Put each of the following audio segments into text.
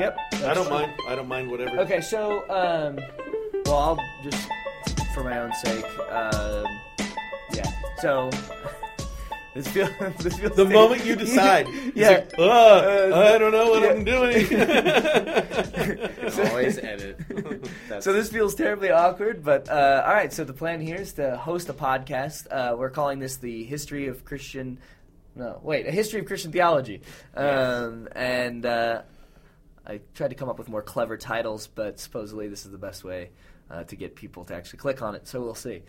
Yep. I don't mind. I don't mind whatever. Okay, so um, well, I'll just for my own sake, um, yeah. So this feels this feels The moment you decide, yeah. like, "Ah, I don't know what yeah. I'm doing. Always edit. So this feels terribly awkward, but uh, all right. So the plan here is to host a podcast. Uh, we're calling this the history of Christian. No, wait, a history of Christian theology. Um, and uh, I tried to come up with more clever titles, but supposedly this is the best way uh, to get people to actually click on it. So we'll see.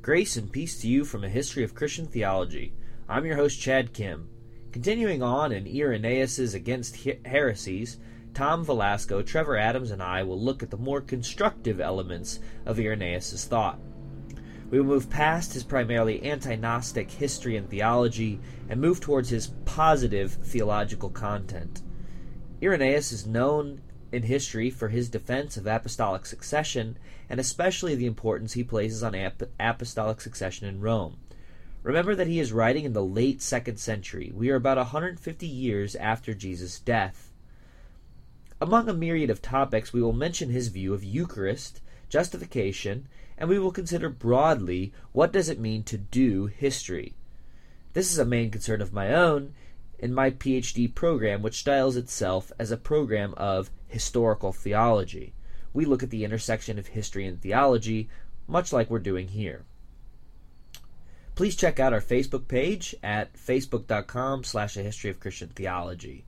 Grace and peace to you from a history of Christian theology. I'm your host, Chad Kim. Continuing on in Irenaeus's Against He- Heresies, Tom Velasco, Trevor Adams, and I will look at the more constructive elements of Irenaeus's thought. We will move past his primarily anti Gnostic history and theology and move towards his positive theological content. Irenaeus is known in history for his defense of apostolic succession and especially the importance he places on ap- apostolic succession in Rome. Remember that he is writing in the late 2nd century. We are about 150 years after Jesus' death. Among a myriad of topics, we will mention his view of Eucharist, justification, and we will consider broadly what does it mean to do history. This is a main concern of my own in my PhD program, which styles itself as a program of historical theology. We look at the intersection of history and theology, much like we're doing here. Please check out our Facebook page at facebook.com slash a history of Christian theology.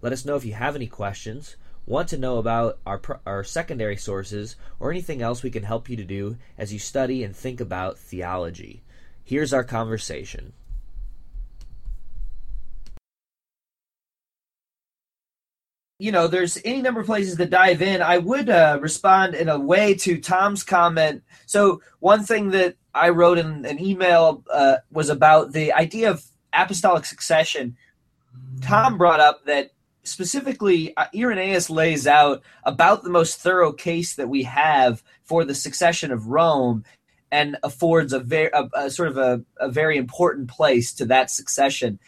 Let us know if you have any questions, want to know about our, our secondary sources, or anything else we can help you to do as you study and think about theology. Here's our conversation. You know, there's any number of places to dive in. I would uh, respond in a way to Tom's comment. So, one thing that I wrote in an email uh, was about the idea of apostolic succession. Tom brought up that specifically uh, Irenaeus lays out about the most thorough case that we have for the succession of Rome and affords a very a, a sort of a, a very important place to that succession.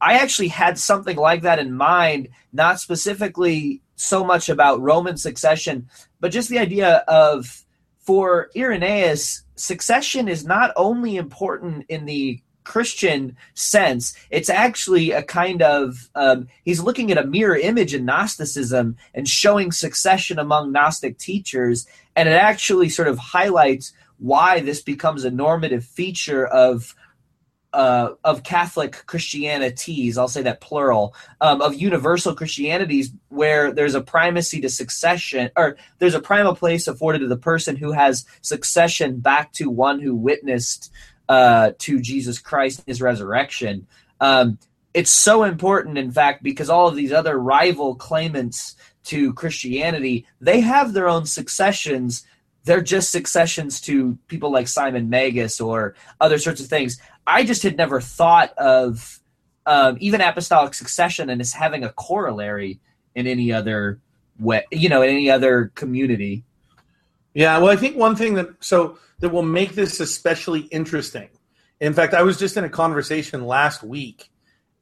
I actually had something like that in mind, not specifically so much about Roman succession, but just the idea of for Irenaeus, succession is not only important in the Christian sense, it's actually a kind of, um, he's looking at a mirror image in Gnosticism and showing succession among Gnostic teachers. And it actually sort of highlights why this becomes a normative feature of uh, of Catholic Christianities, I'll say that plural, um, of universal Christianities, where there's a primacy to succession, or there's a primal place afforded to the person who has succession back to one who witnessed uh, to Jesus Christ, his resurrection. Um, it's so important, in fact, because all of these other rival claimants to Christianity, they have their own successions. They're just successions to people like Simon Magus or other sorts of things. I just had never thought of um, even apostolic succession and as having a corollary in any other way, you know, in any other community. Yeah, well, I think one thing that so that will make this especially interesting. In fact, I was just in a conversation last week,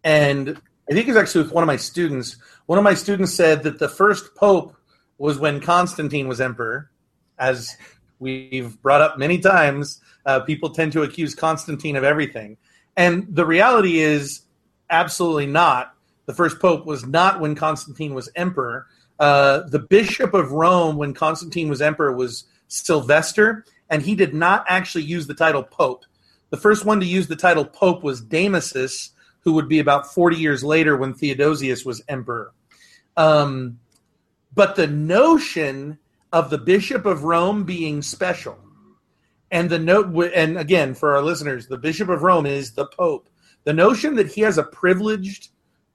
and I think it was actually with one of my students. One of my students said that the first pope was when Constantine was emperor, as we've brought up many times. Uh, people tend to accuse Constantine of everything, and the reality is absolutely not. The first pope was not when Constantine was emperor. Uh, the bishop of Rome, when Constantine was emperor, was Sylvester, and he did not actually use the title pope. The first one to use the title pope was Damasus, who would be about 40 years later when Theodosius was emperor. Um, but the notion of the bishop of Rome being special, and the note, and again for our listeners, the bishop of Rome is the pope. The notion that he has a privileged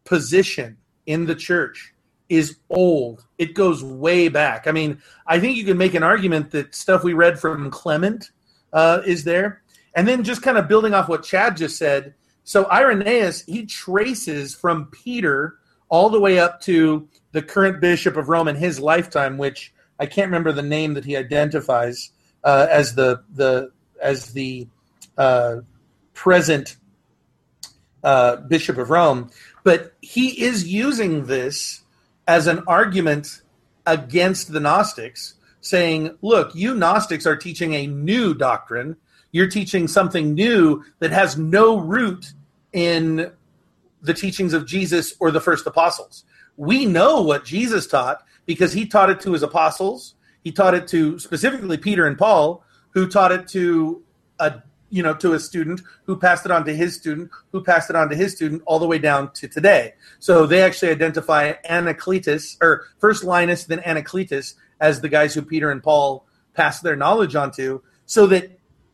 position in the church is old. It goes way back. I mean, I think you can make an argument that stuff we read from Clement uh, is there. And then just kind of building off what Chad just said. So Irenaeus, he traces from Peter all the way up to the current bishop of Rome in his lifetime, which I can't remember the name that he identifies uh, as the the as the uh, present uh, bishop of Rome. But he is using this as an argument against the Gnostics, saying, look, you Gnostics are teaching a new doctrine. You're teaching something new that has no root in the teachings of Jesus or the first apostles. We know what Jesus taught because he taught it to his apostles. He taught it to specifically Peter and Paul, who taught it to a you know to a student who passed it on to his student who passed it on to his student all the way down to today so they actually identify anacletus or first linus then anacletus as the guys who peter and paul passed their knowledge on to so that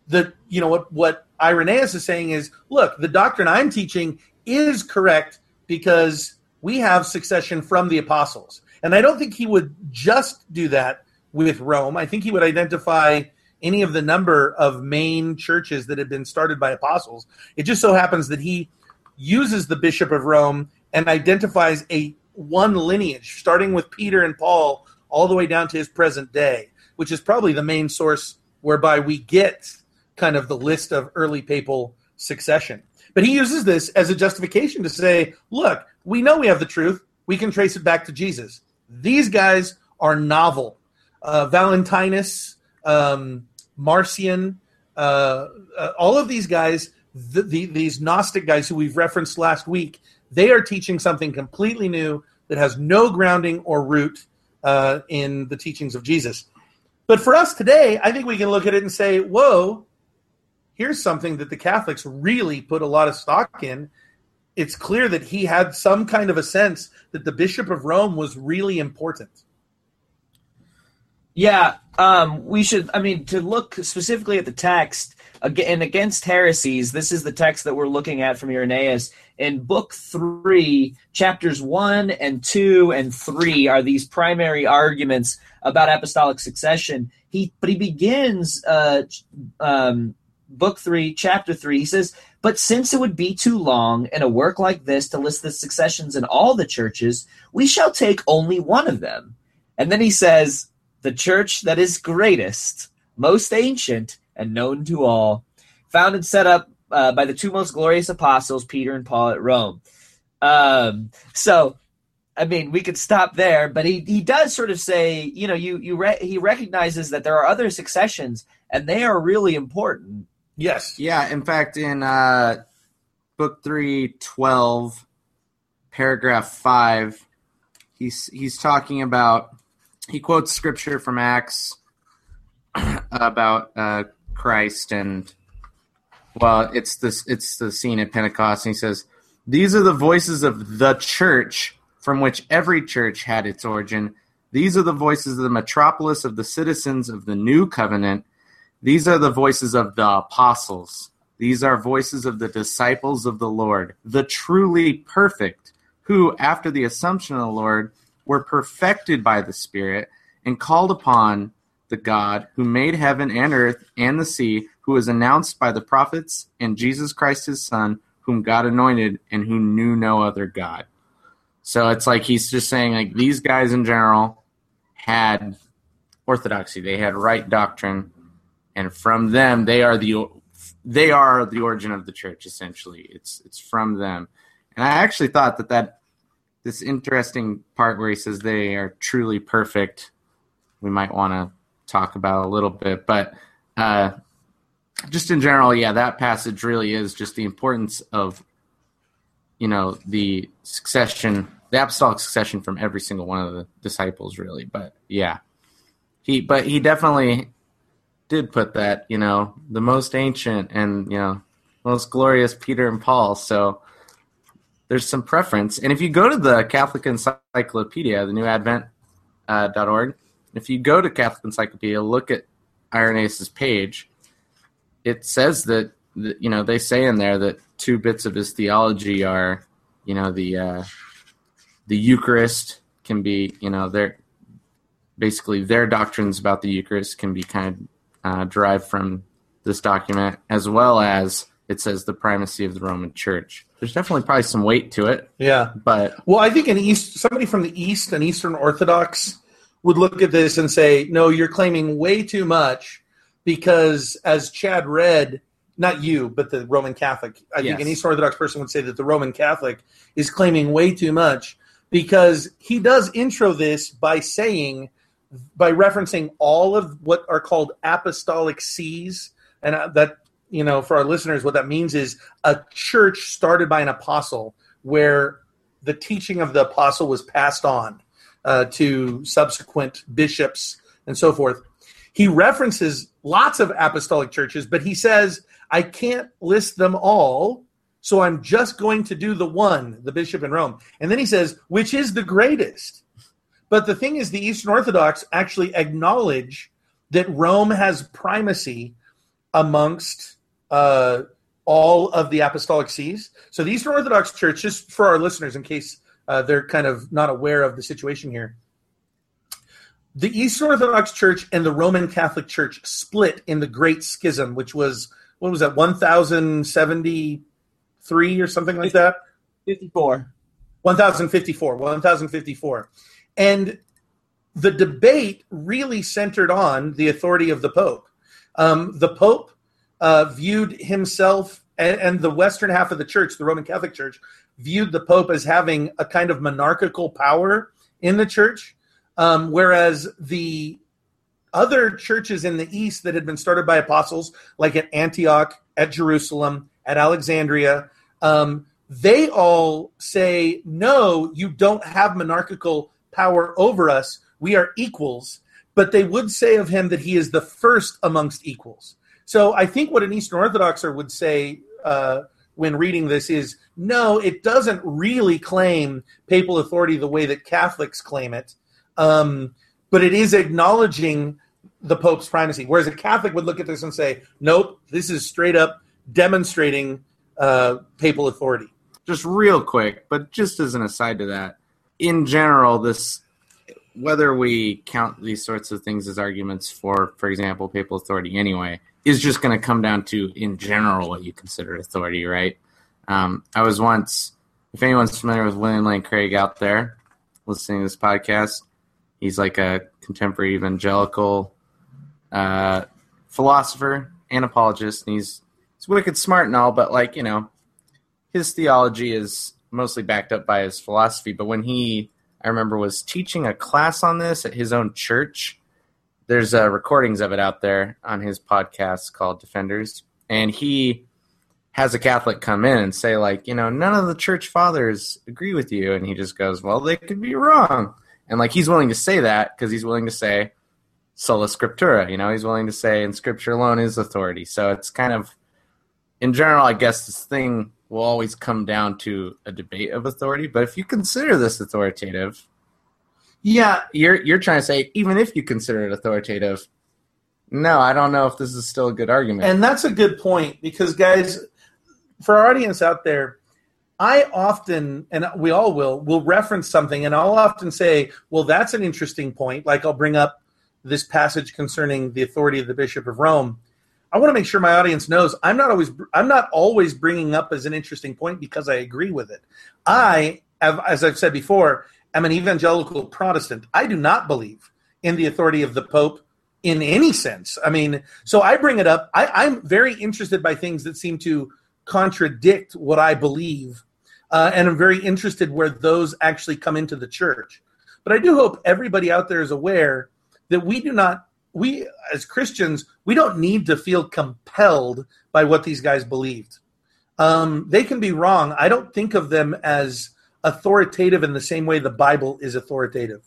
the you know what what irenaeus is saying is look the doctrine i'm teaching is correct because we have succession from the apostles and i don't think he would just do that with rome i think he would identify any of the number of main churches that had been started by apostles. It just so happens that he uses the bishop of Rome and identifies a one lineage, starting with Peter and Paul all the way down to his present day, which is probably the main source whereby we get kind of the list of early papal succession. But he uses this as a justification to say, look, we know we have the truth. We can trace it back to Jesus. These guys are novel. Uh, Valentinus, um, Marcion, uh, uh, all of these guys, the, the, these Gnostic guys who we've referenced last week, they are teaching something completely new that has no grounding or root uh, in the teachings of Jesus. But for us today, I think we can look at it and say, whoa, here's something that the Catholics really put a lot of stock in. It's clear that he had some kind of a sense that the Bishop of Rome was really important. Yeah, um, we should. I mean, to look specifically at the text and against heresies, this is the text that we're looking at from Irenaeus in Book Three, chapters one and two and three are these primary arguments about apostolic succession. He, but he begins uh, um, Book Three, Chapter Three. He says, "But since it would be too long in a work like this to list the successions in all the churches, we shall take only one of them." And then he says the church that is greatest, most ancient, and known to all, found and set up uh, by the two most glorious apostles, Peter and Paul at Rome. Um, so, I mean, we could stop there, but he, he does sort of say, you know, you you re- he recognizes that there are other successions, and they are really important. Yes. Yeah. In fact, in uh, book three, twelve, paragraph five, he's he's talking about he quotes scripture from Acts about uh, Christ and well, it's this it's the scene at Pentecost, and he says, "These are the voices of the church from which every church had its origin. These are the voices of the metropolis of the citizens of the new covenant. These are the voices of the apostles. These are voices of the disciples of the Lord, the truly perfect, who, after the assumption of the Lord, were perfected by the Spirit and called upon the God who made heaven and earth and the sea, who was announced by the prophets, and Jesus Christ his Son, whom God anointed and who knew no other God. So it's like he's just saying, like, these guys in general had orthodoxy, they had right doctrine, and from them, they are the they are the origin of the church essentially. It's it's from them. And i actually thought that that this interesting part where he says they are truly perfect we might want to talk about a little bit. But uh, just in general yeah that passage really is just the importance of you know the succession the apostolic succession from every single one of the disciples really. But yeah. He but he definitely did put that you know the most ancient and you know most glorious peter and paul so there's some preference. And if you go to the Catholic Encyclopedia, the New Advent uh, if you go to Catholic Encyclopedia, look at Irenaeus' page, it says that, that you know they say in there that two bits of his theology are, you know, the uh, the Eucharist can be, you know, their basically their doctrines about the Eucharist can be kind of uh, derived from this document, as well as it says the primacy of the Roman Church. There's definitely probably some weight to it. Yeah, but well, I think an East somebody from the East, an Eastern Orthodox, would look at this and say, "No, you're claiming way too much," because as Chad read, not you, but the Roman Catholic. I yes. think an Eastern Orthodox person would say that the Roman Catholic is claiming way too much because he does intro this by saying, by referencing all of what are called apostolic sees, and uh, that you know for our listeners, what that means is a church started by an apostle where the teaching of the apostle was passed on uh, to subsequent bishops and so forth. He references lots of apostolic churches, but he says, I can't list them all, so I'm just going to do the one, the bishop in Rome. And then he says, which is the greatest. But the thing is, the Eastern Orthodox actually acknowledge that Rome has primacy amongst uh, all of the apostolic sees. So the Eastern Orthodox Church, just for our listeners, in case uh, they're kind of not aware of the situation here, the Eastern Orthodox Church and the Roman Catholic Church split in the Great Schism, which was what was that, one thousand seventy three or something like that. Fifty four. 1054 1054 and the debate really centered on the authority of the pope. Um, the pope uh, viewed himself and, and, the western half of the church the roman catholic church viewed the pope as having a kind of monarchical power in the church. Um, whereas the other churches in the east that had been started by apostles like at antioch at jerusalem at alexandria um, they all say, no, you don't have monarchical power over us. We are equals. But they would say of him that he is the first amongst equals. So I think what an Eastern Orthodoxer would say uh, when reading this is no, it doesn't really claim papal authority the way that Catholics claim it, um, but it is acknowledging the Pope's primacy. Whereas a Catholic would look at this and say, nope, this is straight up demonstrating uh, papal authority. Just real quick, but just as an aside to that, in general, this whether we count these sorts of things as arguments for, for example, papal authority anyway, is just going to come down to, in general, what you consider authority, right? Um, I was once, if anyone's familiar with William Lane Craig out there listening to this podcast, he's like a contemporary evangelical uh, philosopher and apologist, and he's he's wicked smart and all, but like you know, his theology is mostly backed up by his philosophy. But when he, I remember, was teaching a class on this at his own church. There's uh, recordings of it out there on his podcast called Defenders, and he has a Catholic come in and say like, you know, none of the church fathers agree with you, and he just goes, well, they could be wrong, and like he's willing to say that because he's willing to say sola scriptura, you know, he's willing to say in scripture alone is authority. So it's kind of in general, I guess this thing will always come down to a debate of authority. But if you consider this authoritative, yeah, you're you're trying to say even if you consider it authoritative, no, I don't know if this is still a good argument. And that's a good point because guys, for our audience out there, I often and we all will will reference something and I'll often say, well, that's an interesting point. Like I'll bring up this passage concerning the authority of the Bishop of Rome. I want to make sure my audience knows I'm not always I'm not always bringing up as an interesting point because I agree with it. I, have, as I've said before, am an evangelical Protestant. I do not believe in the authority of the Pope in any sense. I mean, so I bring it up. I, am very interested by things that seem to contradict what I believe, uh, and I'm very interested where those actually come into the church. But I do hope everybody out there is aware that we do not we as Christians, we don't need to feel compelled by what these guys believed. Um, they can be wrong. I don't think of them as authoritative in the same way the Bible is authoritative.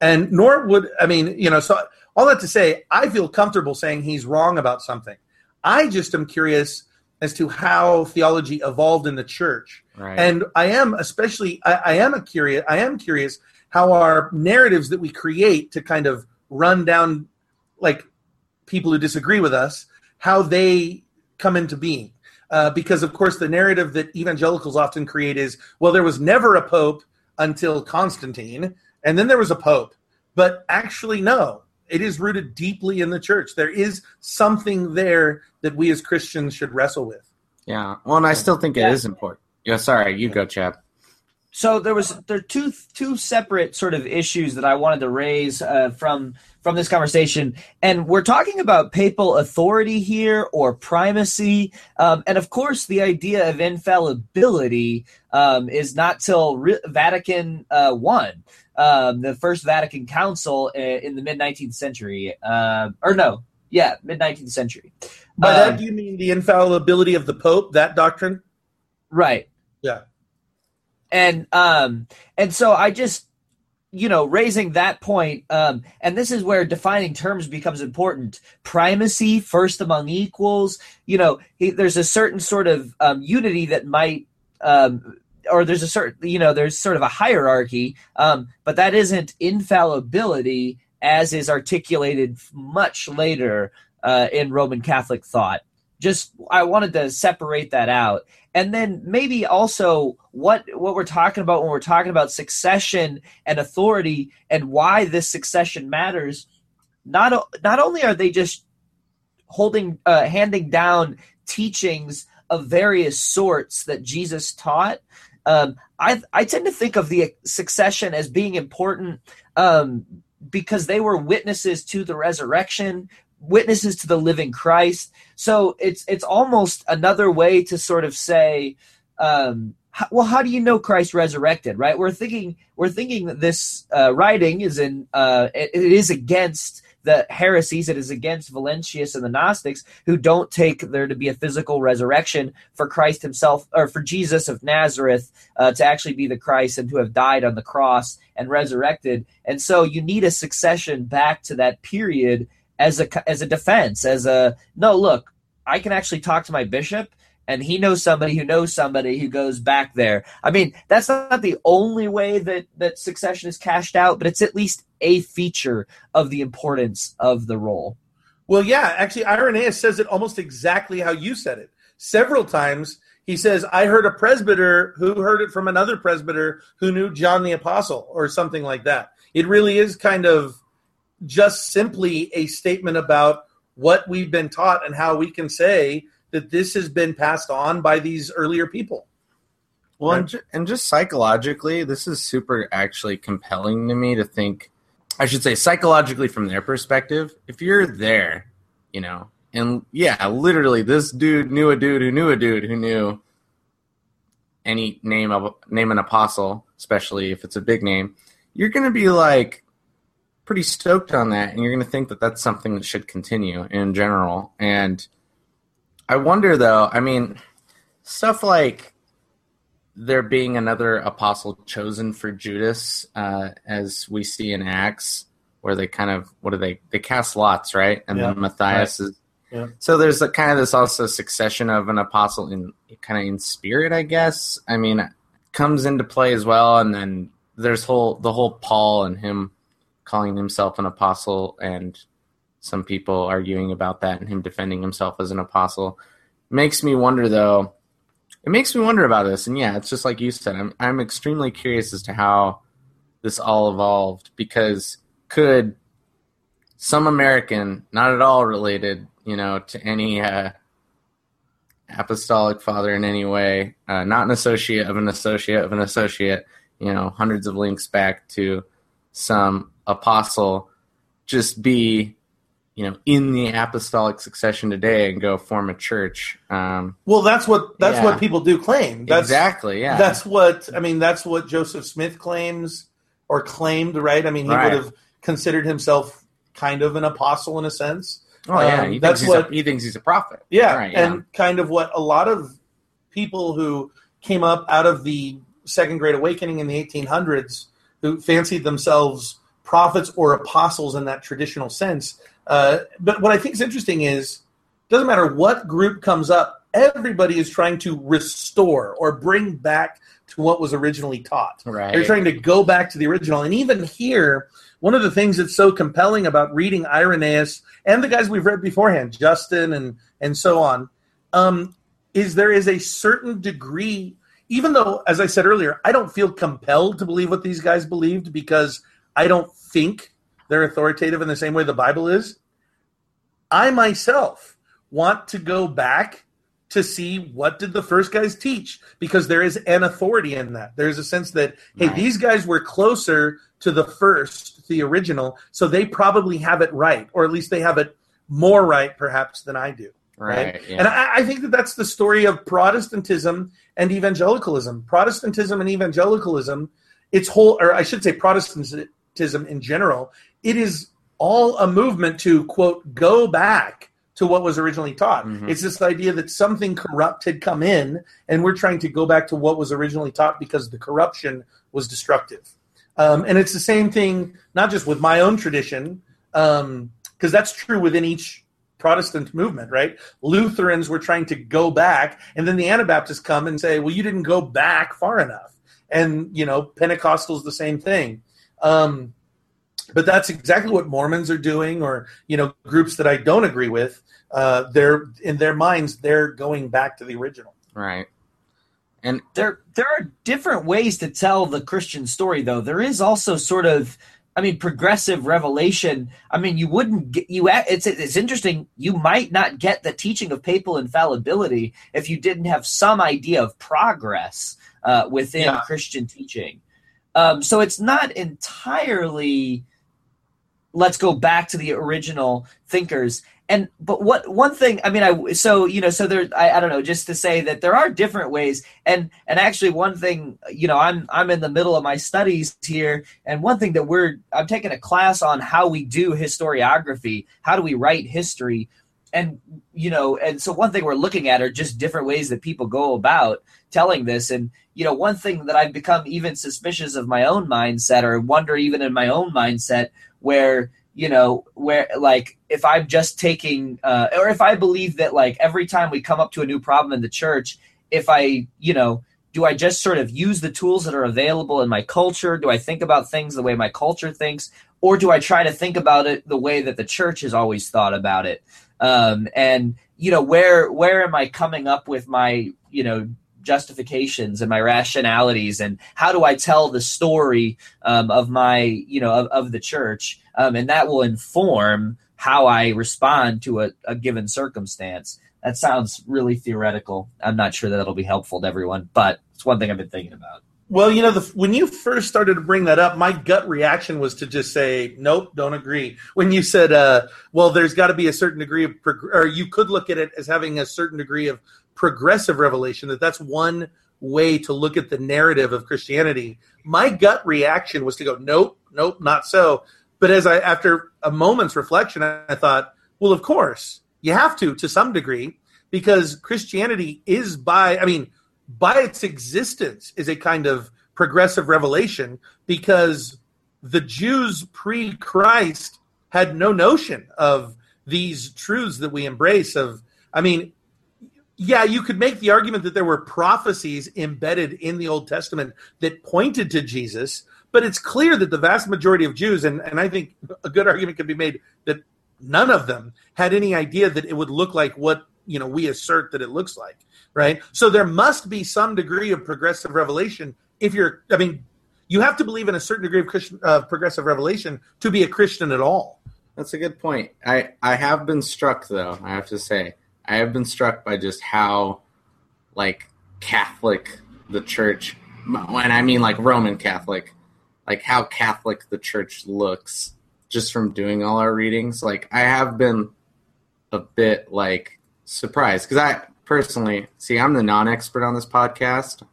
And nor would, I mean, you know, so all that to say, I feel comfortable saying he's wrong about something. I just am curious as to how theology evolved in the church. Right. And I am especially, I, I am a curious, I am curious how our narratives that we create to kind of run down like people who disagree with us how they come into being. Uh, because of course the narrative that evangelicals often create is well there was never a pope until constantine and then there was a pope. But actually no. It is rooted deeply in the church. There is something there that we as christians should wrestle with. Yeah. Well and i still think it yeah. is important. Yeah sorry. You go chad so there was there are two two separate sort of issues that I wanted to raise uh, from from this conversation, and we're talking about papal authority here or primacy, um, and of course the idea of infallibility um, is not till Re- Vatican uh, one, um, the first Vatican Council in, in the mid nineteenth century, uh, or no, yeah, mid nineteenth century. By that, Um, do you mean the infallibility of the Pope? That doctrine? right. Yeah. And um and so i just you know raising that point um and this is where defining terms becomes important. Primacy first among equals you know he, there's a certain sort of um, unity that might um or there's a certain you know there's sort of a hierarchy um but that isn't infallibility as is articulated much later uh, in roman catholic thought just i wanted to separate that out. And then maybe also what what we're talking about when we're talking about succession and authority and why this succession matters not not only are they just holding uh, handing down teachings of various sorts that Jesus taught um, I I tend to think of the succession as being important um, because they were witnesses to the resurrection witnesses to the living Christ so it's it's almost another way to sort of say, um, well, how do you know Christ resurrected? Right? We're thinking we're thinking that this uh, writing is in uh, it, it is against the heresies. It is against Valentinus and the Gnostics who don't take there to be a physical resurrection for Christ Himself or for Jesus of Nazareth uh, to actually be the Christ and to have died on the cross and resurrected. And so you need a succession back to that period as a as a defense as a no look i can actually talk to my bishop and he knows somebody who knows somebody who goes back there i mean that's not the only way that that succession is cashed out but it's at least a feature of the importance of the role Well, yeah, actually, Irenaeus says it almost exactly how you said it. Several times he says, I heard a presbyter who heard it from another presbyter who knew John the Apostle, or something like that. It really is kind of just simply a statement about what we've been taught and how we can say that this has been passed on by these earlier people. Well, and, ju- and just psychologically, this is super actually compelling to me to think. I should say psychologically from their perspective. If you're there, you know, and yeah, literally, this dude knew a dude who knew a dude who knew any name of name an apostle, especially if it's a big name. You're gonna be like pretty stoked on that, and you're gonna think that that's something that should continue in general. And I wonder, though. I mean, stuff like there being another apostle chosen for Judas, uh, as we see in Acts, where they kind of what do they they cast lots, right? And Yeah, then Matthias is. Yeah. So there's a kind of this also succession of an apostle in kind of in spirit, I guess. I mean, comes into play as well, and then there's whole the whole Paul and him calling himself an apostle, and some people arguing about that, and him defending himself as an apostle. Makes me wonder, though it makes me wonder about this and yeah it's just like you said i'm i'm extremely curious as to how this all evolved because could some american not at all related you know to any uh apostolic father in any way uh, not an associate of an associate of an associate you know hundreds of links back to some apostle just be you know in the apostolic succession today and go form a church um Well, that's what that's Yeah. what people do claim. That's, exactly yeah That's what I mean. That's what Joseph Smith claims or claimed, right? I mean, he Right. would have considered himself kind of an apostle in a sense. Oh yeah, Um, he that's what- a, he thinks he's a prophet. Yeah, right. and kind of what a lot of people who came up out of the Second Great Awakening in the 1800s, who fancied themselves prophets or apostles in that traditional sense. Uh, but what I think is interesting is, doesn't matter what group comes up, everybody is trying to restore or bring back to what was originally taught. right. They're trying to go back to the original. And even here, one of the things that's so compelling about reading Irenaeus and the guys we've read beforehand, Justin and and so on, um, is there is a certain degree, even though, as I said earlier, I don't feel compelled to believe what these guys believed because I don't think they're authoritative in the same way the Bible is. I myself want to go back to see what did the first guys teach because there is an authority in that. There's a sense that hey, Right. these guys were closer to the first, the original, so they probably have it right, or at least they have it more right, perhaps, than I do. Right. Yeah. And I, I think that that's the story of Protestantism and evangelicalism. Protestantism and evangelicalism, its whole, or I should say, Protestantism in general, it is all a movement to quote go back to what was originally taught. Mhm. It's this idea that something corrupt had come in, and we're trying to go back to what was originally taught because the corruption was destructive. Um, and it's the same thing, not just with my own tradition, because that's true within each Protestant movement, right? Lutherans were trying to go back, and then the Anabaptists come and say, "Well, you didn't go back far enough." And you know, Pentecostals the same thing. Um, but that's exactly what Mormons are doing, or you know, groups that I don't agree with. Uh, they're in their minds, they're going back to the original. right. And there there are different ways to tell the Christian story though. There is also sort of I mean progressive revelation. I mean you wouldn't get you it's it's interesting you might not get the teaching of papal infallibility if you didn't have some idea of progress uh, within Yeah. Christian teaching. Um, so it's not entirely let's go back to the original thinkers. And but what one thing i mean i so you know so there I, I don't know just to say that there are different ways. And and actually one thing you know i'm i'm in the middle of my studies here. And one thing that we're i'm taking a class on how we do historiography. How do we write history? And you know and so one thing we're looking at are just different ways that people go about telling this. And you know one thing that i've become even suspicious of my own mindset or wonder even in my own mindset where you know where like if i'm just taking uh, or if i believe that like every time we come up to a new problem in the church if i you know do i just sort of use the tools that are available in my culture? Do i think about things the way my culture thinks? Or do i try to think about it the way that the church has always thought about it? Um, and you know where where am i coming up with my you know justifications and my rationalities and how do i tell the story um, of my you know of, of the church um, and that will inform how i respond to a, a given circumstance. That sounds really theoretical. I'm not sure that that'll be helpful to everyone but it's one thing i've been thinking about. Well, you know, the, when you first started to bring that up, my gut reaction was to just say, "Nope, don't agree." When you said, uh, "Well, there's got to be a certain degree of," prog- or you could look at it as having a certain degree of progressive revelation. That that's one way to look at the narrative of Christianity. My gut reaction was to go, "Nope, nope, not so." But as I, after a moment's reflection, I, thought, "Well, of course, you have to to some degree because Christianity is by, I mean." by its existence is a kind of progressive revelation because the Jews pre Christ had no notion of these truths that we embrace of I mean yeah you could make the argument that there were prophecies embedded in the Old Testament that pointed to Jesus but it's clear that the vast majority of Jews and and I think a good argument could be made that none of them had any idea that it would look like what you know we assert that it looks like right so there must be some degree of progressive revelation if you're i mean you have to believe in a certain degree of Christian, uh, progressive revelation to be a christian at all That's a good point. I, I have been struck though, I have to say. I have been struck by just how like Catholic the church when I mean like Roman Catholic, like how Catholic the church looks just from doing all our readings. Like I have been a bit like surprised because I personally see I'm the non-expert on this podcast.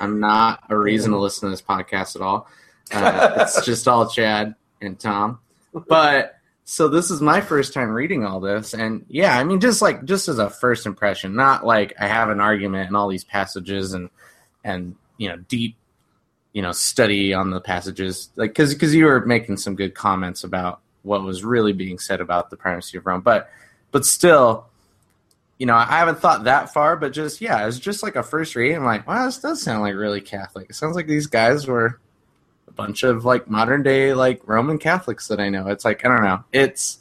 I'm not a reason to listen to this podcast at all. Uh, it's just all Chad and Tom. But so this is my first time reading all this, and yeah, I mean, just like just as a first impression, not like I have an argument and all these passages and and you know deep you know study on the passages, like because because you were making some good comments about what was really being said about the primacy of Rome, but but still, you know, I haven't thought that far, but just yeah, it's just like a first read. I'm like, wow, this does sound like really Catholic. It sounds like these guys were a bunch of like modern day like Roman Catholics that I know. It's like I don't know. It's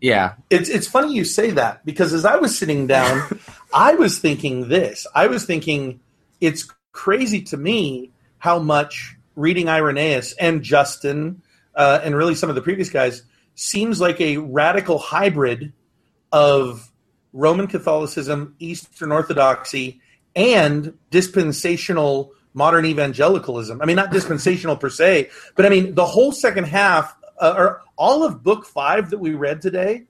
yeah, it's it's funny you say that because as i was sitting down i was thinking this i was thinking it's crazy to me how much reading irenaeus and justin uh, and really some of the previous guys seems like a radical hybrid of Roman Catholicism, Eastern Orthodoxy, and dispensational modern evangelicalism. I mean, not dispensational per se, but I mean, the whole second half, uh, or all of book five that we read today,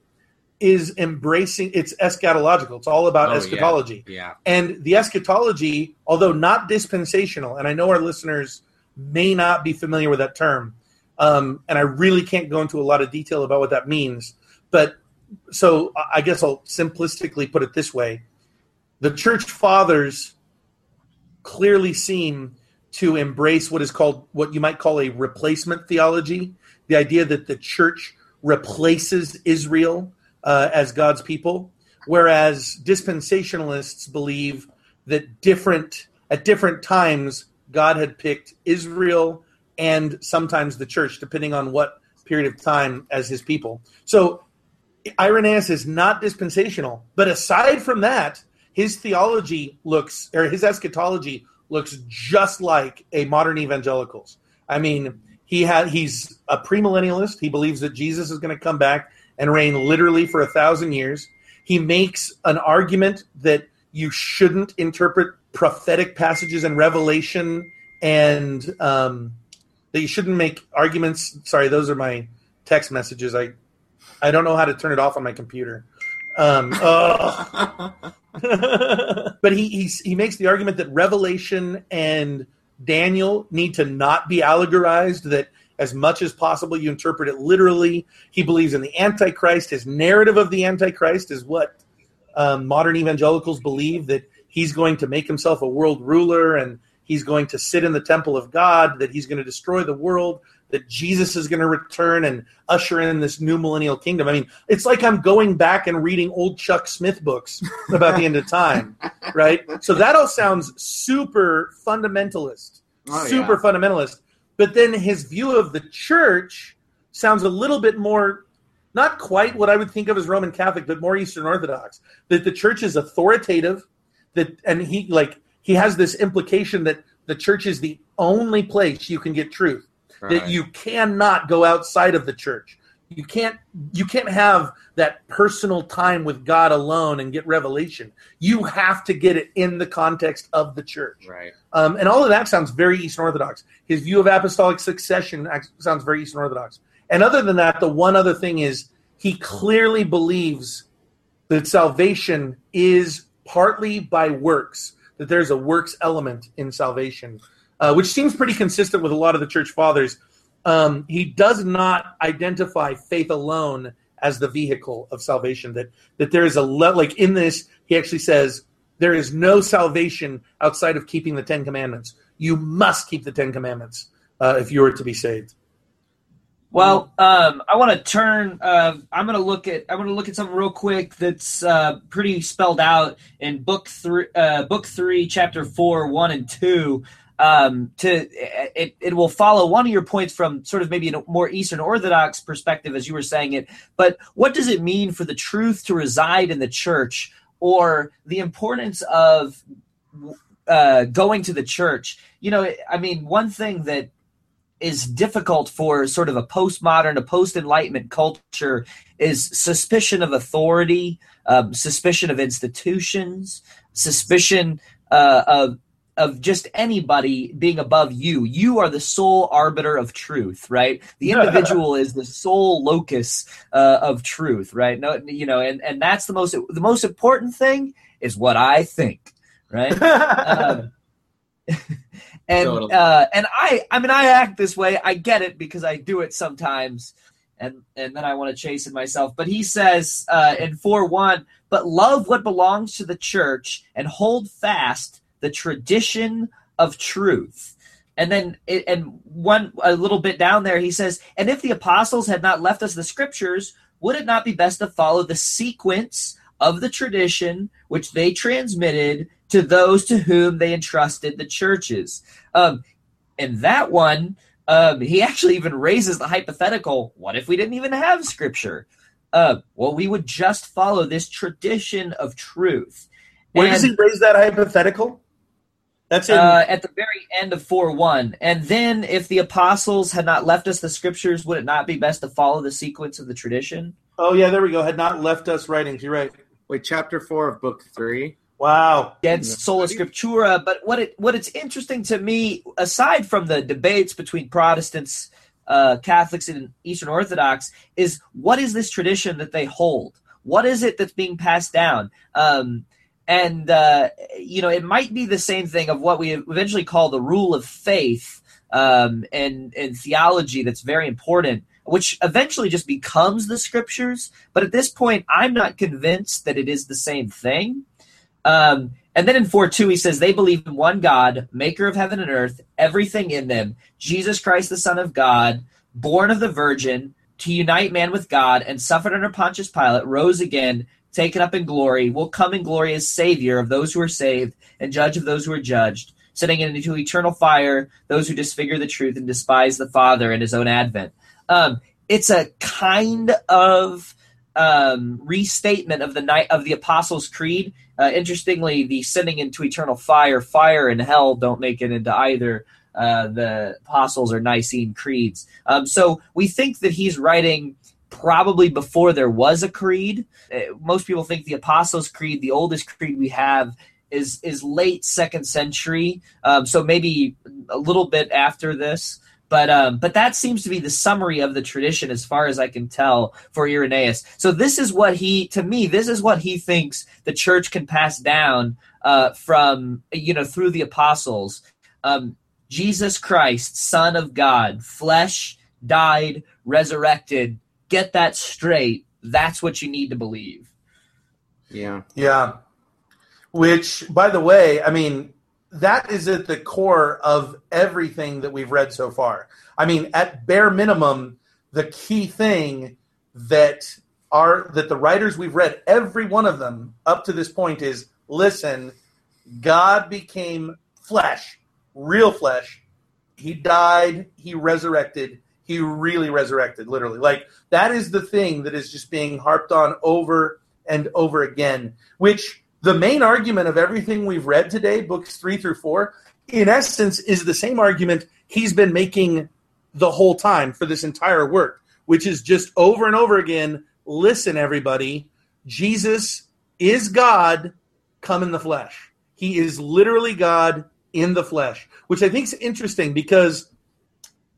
is embracing it's eschatological. It's all about Oh, eschatology. Yeah. yeah. And the eschatology, although not dispensational, and I know our listeners may not be familiar with that term, um, and I really can't go into a lot of detail about what that means. But so I- I guess I'll simplistically put it this way the church fathers clearly seem to embrace what is called what you might call a replacement theology the idea that the church replaces Israel uh, as God's people, whereas dispensationalists believe that different at different times God had picked Israel and sometimes the church, depending on what period of time as His people. So Irenaeus is not dispensational, but aside from that, his theology looks or his eschatology looks just like a modern evangelicals. I mean, he had he's a premillennialist. He believes that Jesus is going to come back and reign literally for a thousand years. He makes an argument that you shouldn't interpret prophetic passages in Revelation and um, that you shouldn't make arguments. Sorry, those are my text messages. I I don't know how to turn it off on my computer. Um, ugh. but he, he he makes the argument that Revelation and Daniel need to not be allegorized. That as much as possible you interpret it literally. He believes in the Antichrist. His narrative of the Antichrist is what um, modern evangelicals believe that he's going to make himself a world ruler and he's going to sit in the temple of God. That he's going to destroy the world. That Jesus is going to return and usher in this new millennial kingdom. I mean, it's like I'm going back and reading old Chuck Smith books about the end of time, right? So that all sounds super fundamentalist, Oh, super yeah. fundamentalist. But then his view of the church sounds a little bit more, not quite what I would think of as Roman Catholic, but more Eastern Orthodox. That the church is authoritative, that and he like he has this implication that the church is the only place you can get truth Right. that you cannot go outside of the church. You can't you can't have that personal time with God alone and get revelation. You have to get it in the context of the church. Right. Um, and all of that sounds very Eastern Orthodox. His view of apostolic succession sounds very Eastern Orthodox. And other than that, the one other thing is he clearly believes that salvation is partly by works, that there's a works element in salvation, uh, which seems pretty consistent with a lot of the church fathers. Um, he does not identify faith alone as the vehicle of salvation. That that there is a le- like in this, he actually says there is no salvation outside of keeping the Ten Commandments. You must keep the Ten Commandments uh, if you are to be saved. Well, um, I want to turn. Uh, I'm going to look at. I'm going to look at something real quick that's uh, pretty spelled out in book three, uh, book three, chapter four, one and two. Um, to it, it will follow one of your points from sort of maybe a more Eastern Orthodox perspective, as you were saying it. But what does it mean for the truth to reside in the church, or the importance of uh, going to the church? You know, I mean, one thing that is difficult for sort of a postmodern, a post enlightenment culture is suspicion of authority, um, suspicion of institutions, suspicion uh, of of just anybody being above you. You are the sole arbiter of truth, right? The individual is the sole locus uh, of truth, right? No, you know, and and that's the most the most important thing is what I think, right? Um, and Totally. uh, and I I mean I act this way. I get it because I do it sometimes, and and then I want to chase it myself. But he says uh, in four one, but love what belongs to the church and hold fast the tradition of truth. And then it, and one a little bit down there he says, and if the apostles had not left us the scriptures, would it not be best to follow the sequence of the tradition which they transmitted to those to whom they entrusted the churches. Um, and that one, um, he actually even raises the hypothetical what if we didn't even have scripture? Uh, well, we would just follow this tradition of truth. Where does he raise that hypothetical? That's in. uh, at the very end of 4 1. And then, if the apostles had not left us the scriptures, would it not be best to follow the sequence of the tradition? oh yeah, there we go. Had not left us writings. You're right. Wait, chapter four of book three. Wow. against sola scriptura. But what it what it's interesting to me, aside from the debates between Protestants, uh, Catholics, and Eastern Orthodox, is what is this tradition that they hold? What is it that's being passed down? Um, and uh, you know, it might be the same thing of what we eventually call the rule of faith um, and and theology. That's very important. Which eventually just becomes the scriptures, but at this point, I'm not convinced that it is the same thing. Um, and then in 4 2, he says, They believe in one God, maker of heaven and earth, everything in them, Jesus Christ, the Son of God, born of the Virgin, to unite man with God, and suffered under Pontius Pilate, rose again, taken up in glory, will come in glory as Savior of those who are saved, and judge of those who are judged, sending into eternal fire those who disfigure the truth and despise the Father in his own advent. Um, it's a kind of um, restatement of the night of the Apostles' Creed. Uh, interestingly, the sending into eternal fire, fire and hell don't make it into either uh, the Apostles or Nicene creeds. Um, so we think that he's writing probably before there was a creed. Uh, most people think the Apostles' Creed, the oldest creed we have, is is late second century. Um, so maybe a little bit after this. But um, but that seems to be the summary of the tradition, as far as I can tell, for Irenaeus. So this is what he, to me, this is what he thinks the church can pass down uh, from you know through the apostles. Um, Jesus Christ, Son of God, flesh, died, resurrected. Get that straight. That's what you need to believe. Yeah. Yeah. Which, by the way, I mean, that is at the core of everything that we've read so far. I mean, at bare minimum, the key thing that are that the writers we've read, every one of them up to this point is listen, God became flesh, real flesh. He died, he resurrected, he really resurrected, literally. Like that is the thing that is just being harped on over and over again, which the main argument of everything we've read today, books three through four, in essence, is the same argument he's been making the whole time for this entire work, which is just over and over again listen, everybody, Jesus is God come in the flesh. He is literally God in the flesh, which I think is interesting because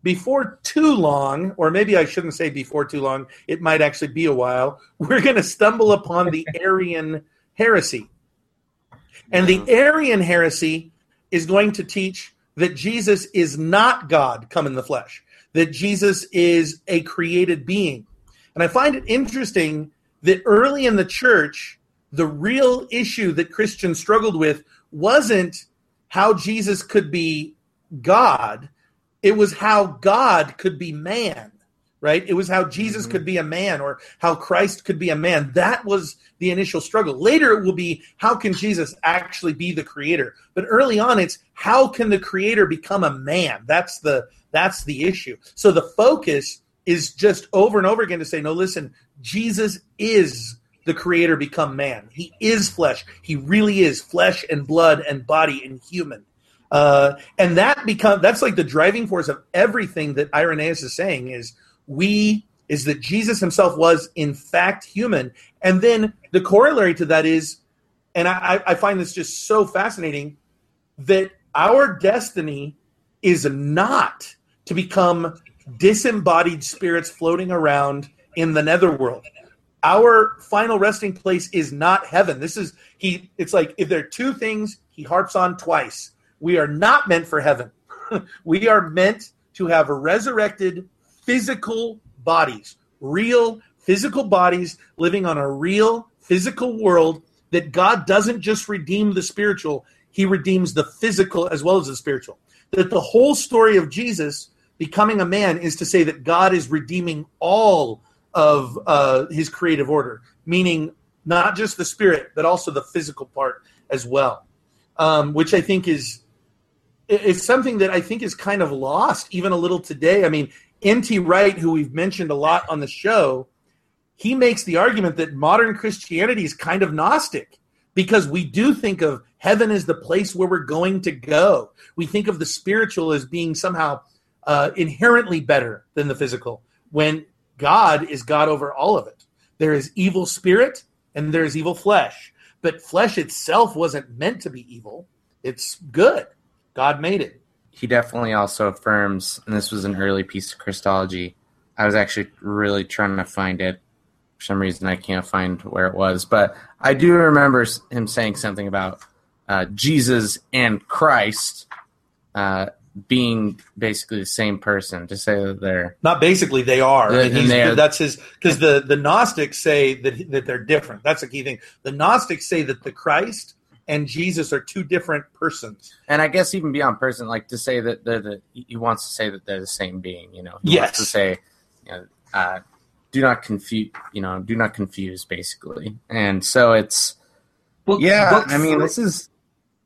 before too long, or maybe I shouldn't say before too long, it might actually be a while, we're going to stumble upon the Arian heresy. And the Arian heresy is going to teach that Jesus is not God come in the flesh, that Jesus is a created being. And I find it interesting that early in the church, the real issue that Christians struggled with wasn't how Jesus could be God, it was how God could be man right? It was how Jesus mm-hmm. could be a man or how Christ could be a man. That was the initial struggle. Later, it will be how can Jesus actually be the creator? But early on, it's how can the creator become a man? That's the that's the issue. So the focus is just over and over again to say, no, listen, Jesus is the creator become man. He is flesh. He really is flesh and blood and body and human. Uh, and that become that's like the driving force of everything that Irenaeus is saying is we is that Jesus himself was in fact human. And then the corollary to that is, and I, I find this just so fascinating, that our destiny is not to become disembodied spirits floating around in the netherworld. Our final resting place is not heaven. This is he it's like if there are two things he harps on twice. We are not meant for heaven. we are meant to have resurrected physical bodies, real physical bodies living on a real physical world that God doesn't just redeem the spiritual, he redeems the physical as well as the spiritual. That the whole story of Jesus becoming a man is to say that God is redeeming all of uh, his creative order, meaning not just the spirit, but also the physical part as well, um, which I think is it's something that I think is kind of lost even a little today. I mean, N.T. Wright, who we've mentioned a lot on the show, he makes the argument that modern Christianity is kind of Gnostic because we do think of heaven as the place where we're going to go. We think of the spiritual as being somehow uh, inherently better than the physical when God is God over all of it. There is evil spirit and there's evil flesh. But flesh itself wasn't meant to be evil. It's good. God made it. He definitely also affirms, and this was an early piece of Christology. I was actually really trying to find it. For some reason, I can't find where it was, but I do remember him saying something about uh, Jesus and Christ uh, being basically the same person. To say that they're Not basically, they are. And and they are- that's his because the the Gnostics say that that they're different. That's the key thing. The Gnostics say that the Christ and Jesus are two different persons. and I guess even beyond person, like to say that they're the he wants to say that they're the same being. You know, he Yes. wants to say, you know, uh, do not confuse. You know, do not confuse, basically. And so it's Book, yeah. book I mean, three- this is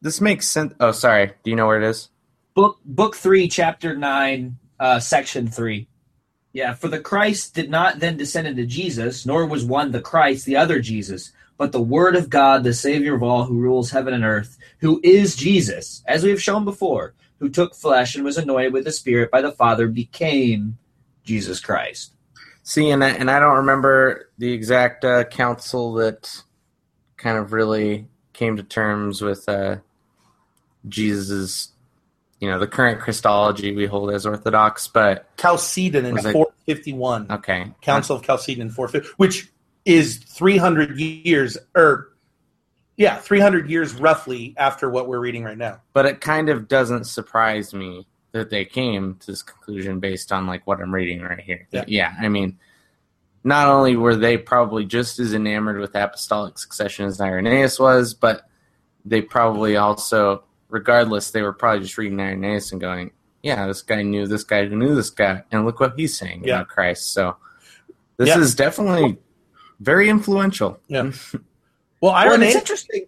this makes sense. Oh, sorry. Do you know where it is? book book three, chapter nine, uh, section three. Yeah, for the Christ did not then descend into Jesus, nor was one the Christ, the other Jesus, but the Word of God, the Savior of all, who rules heaven and earth, who is Jesus, as we have shown before, who took flesh and was anointed with the Spirit by the Father, became Jesus Christ. See, and I, and I don't remember the exact uh, council that kind of really came to terms with uh, Jesus's, you know, the current Christology we hold as Orthodox. But Chalcedon in 451. okay, Council of Chalcedon in 450, which is 300 years, or yeah, 300 years roughly after what we're reading right now. but it kind of doesn't surprise me that they came to this conclusion based on like what I'm reading right here. Yeah. I mean, not only were they probably just as enamored with apostolic succession as Irenaeus was, but they probably also, regardless, they were probably just reading Irenaeus and going, "Yeah, this guy knew this guy who knew this guy, and look what he's saying Yeah. about Christ." So this Yeah. is definitely very influential. Yeah. Well, Well, it's Irenaeus, interesting.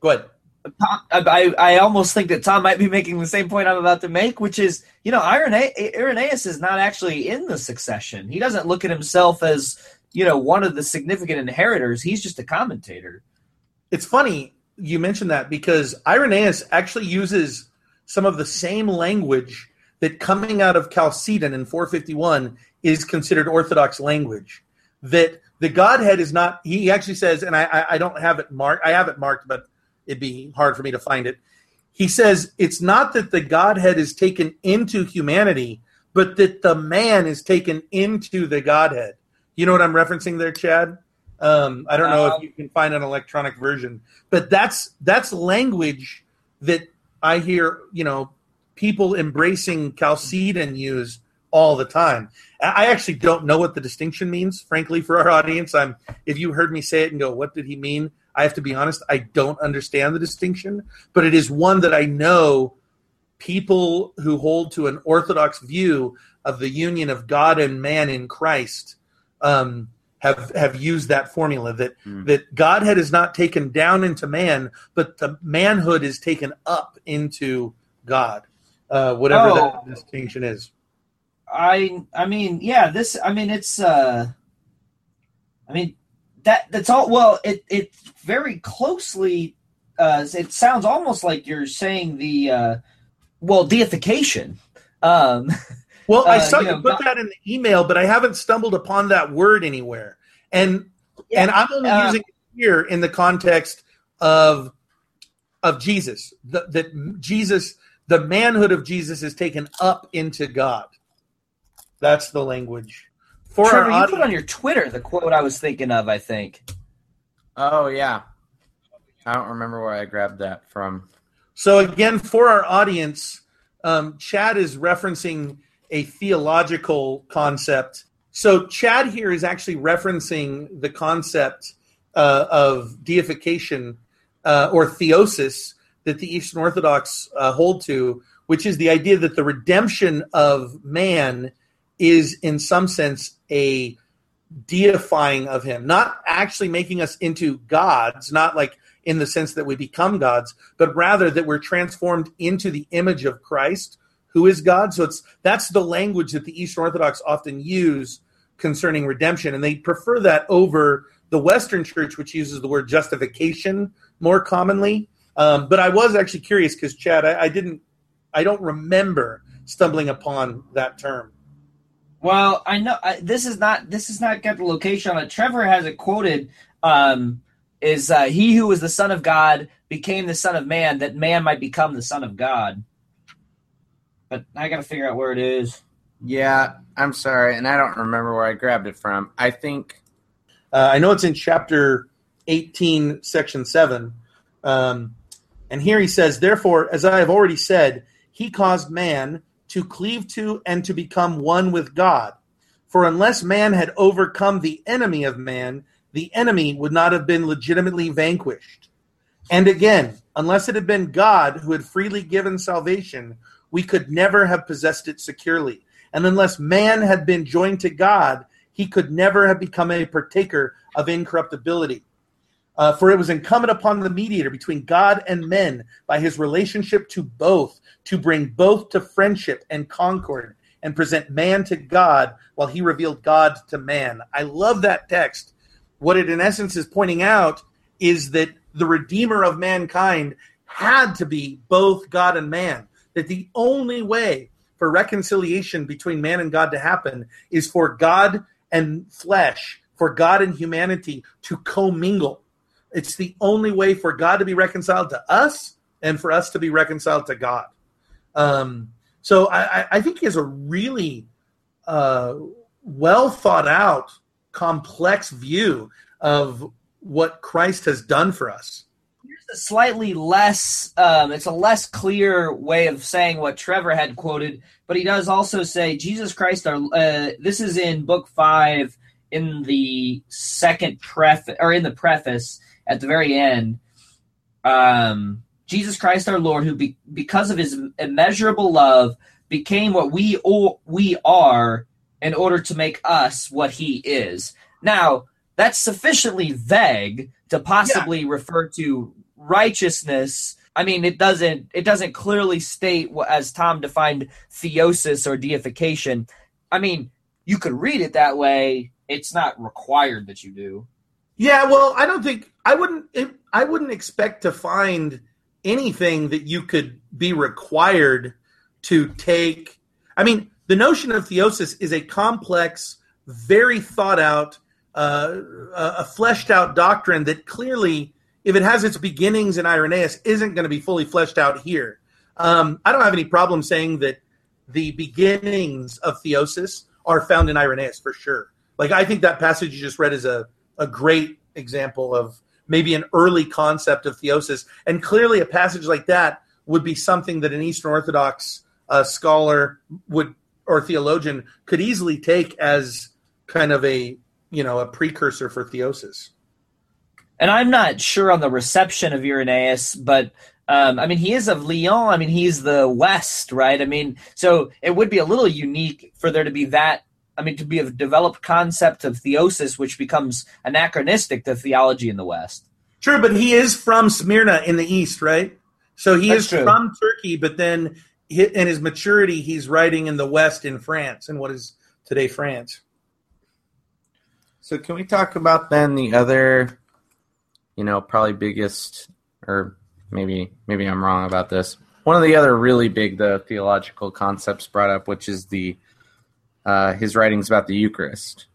go ahead. Tom, I, I almost think that Tom might be making the same point I'm about to make, which is, you know, Irenaeus is not actually in the succession. He doesn't look at himself as, you know, one of the significant inheritors. He's just a commentator. It's funny you mentioned that because Irenaeus actually uses some of the same language that coming out of Chalcedon in 451 is considered Orthodox language. That the Godhead is not. He actually says, and I, I, don't have it marked. I have it marked, but it'd be hard for me to find it. He says it's not that the Godhead is taken into humanity, but that the man is taken into the Godhead. You know what I'm referencing there, Chad? Um, I don't know Um, if you can find an electronic version, but that's that's language that I hear. You know, people embracing Chalcedon use all the time. I I actually don't know what the distinction means, frankly, for our audience. I'm if you heard me say it and go, "What did he mean?" I have to be honest, I don't understand the distinction, but it is one that I know people who hold to an orthodox view of the union of God and man in Christ um, have have used that formula that Hmm. that Godhead is not taken down into man, but the manhood is taken up into God. Uh, whatever Oh. that distinction is. I I mean, yeah, this I mean it's uh I mean that that's all well it it very closely uh it sounds almost like you're saying the uh well deification. Um Well, I Uh, saw you you, know, put God- that in the email, but I haven't stumbled upon that word anywhere. And Yeah, and I'm only uh, using it here in the context of of Jesus. The, that Jesus, the manhood of Jesus, is taken up into God. That's the language. For Trevor, our you put on your Twitter the quote I was thinking of, I think. Oh yeah, I don't remember where I grabbed that from. So again, for our audience, um, Chad is referencing a theological concept. So Chad here is actually referencing the concept uh, of deification uh, or theosis that the Eastern Orthodox uh, hold to, which is the idea that the redemption of man is, in some sense, a deifying of him, not actually making us into gods, not like in the sense that we become gods, but rather that we're transformed into the image of Christ, who is God. So it's that's the language that the Eastern Orthodox often use concerning redemption, and they prefer that over the Western Church, which uses the word justification more commonly. Um, but I was actually curious because Chad, I, I didn't, I don't remember stumbling upon that term. Well, I know I, this is not this is not got the location on it. Trevor has it quoted. um, is uh, he who was the Son of God became the Son of Man, that man might become the Son of God. But I got to figure out where it is. Yeah, I'm sorry, and I don't remember where I grabbed it from. I think Uh, I know it's in chapter 18, section 7. Um, and here he says, Therefore, as I have already said, he caused man to cleave to and to become one with God. For unless man had overcome the enemy of man, the enemy would not have been legitimately vanquished. And again, unless it had been God who had freely given salvation, we could never have possessed it securely. And unless man had been joined to God, he could never have become a partaker of incorruptibility. Uh, for it was incumbent upon the mediator between God and men by his relationship to both to bring both to friendship and concord and present man to God while he revealed God to man. I love that text. What it in essence is pointing out is that the redeemer of mankind had to be both God and man. That the only way for reconciliation between man and God to happen is for God and flesh, for God and humanity to commingle. It's the only way for God to be reconciled to us and for us to be reconciled to God. Um, so I, I think he has a really uh, well thought out, complex view of what Christ has done for us. Here's a slightly less, um, it's a less clear way of saying what Trevor had quoted, but he does also say Jesus Christ. Our uh, this is in Book Five in the second preface or in the preface at the very end. Um, Jesus Christ, our Lord, who be, because of His immeasurable love became what we o- we are in order to make us what He is. Now that's sufficiently vague to possibly yeah. refer to righteousness i mean it doesn't it doesn't clearly state what, as tom defined theosis or deification i mean you could read it that way it's not required that you do yeah well i don't think i wouldn't i wouldn't expect to find anything that you could be required to take i mean the notion of theosis is a complex very thought out uh, a fleshed out doctrine that clearly, if it has its beginnings in Irenaeus, isn't going to be fully fleshed out here. Um, I don't have any problem saying that the beginnings of theosis are found in Irenaeus for sure. Like I think that passage you just read is a, a great example of maybe an early concept of theosis, and clearly a passage like that would be something that an Eastern Orthodox uh, scholar would or theologian could easily take as kind of a you know a precursor for theosis. And I'm not sure on the reception of Irenaeus, but um, I mean, he is of Lyon. I mean, he's the West, right? I mean, so it would be a little unique for there to be that. I mean, to be a developed concept of theosis, which becomes anachronistic to theology in the West. Sure, but he is from Smyrna in the East, right? So he That's is true. from Turkey, but then in his maturity, he's writing in the West in France, in what is today France. So can we talk about then the other, you know, probably biggest, or maybe maybe I'm wrong about this. One of the other really big the theological concepts brought up, which is the uh, his writings about the Eucharist.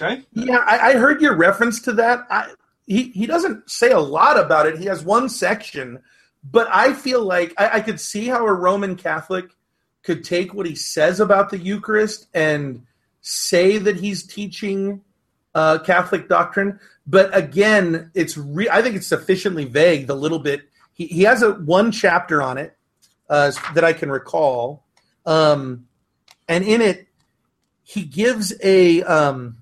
Okay. Yeah, I, I heard your reference to that. I, he he doesn't say a lot about it. He has one section, but I feel like I, I could see how a Roman Catholic could take what he says about the Eucharist and say that he's teaching uh, Catholic doctrine, but again, it's re- I think it's sufficiently vague. The little bit he, he has a one chapter on it uh, that I can recall, um, and in it he gives a um,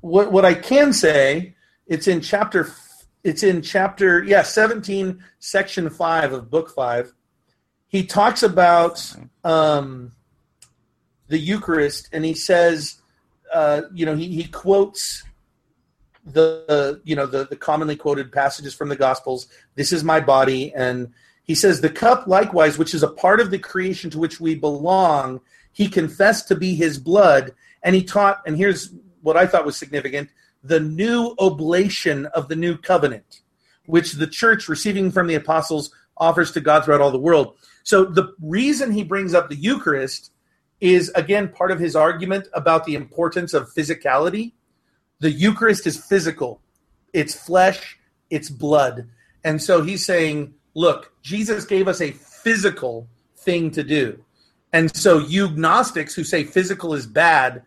what what I can say. It's in chapter. It's in chapter yeah seventeen, section five of book five. He talks about um, the Eucharist, and he says, uh, you know, he, he quotes the uh, you know the, the commonly quoted passages from the Gospels. This is my body, and he says the cup likewise, which is a part of the creation to which we belong. He confessed to be his blood, and he taught. And here's what I thought was significant: the new oblation of the new covenant, which the church, receiving from the apostles, offers to God throughout all the world. So the reason he brings up the Eucharist is again part of his argument about the importance of physicality. The Eucharist is physical. it's flesh, it's blood. And so he's saying, look, Jesus gave us a physical thing to do. And so you Gnostics who say physical is bad,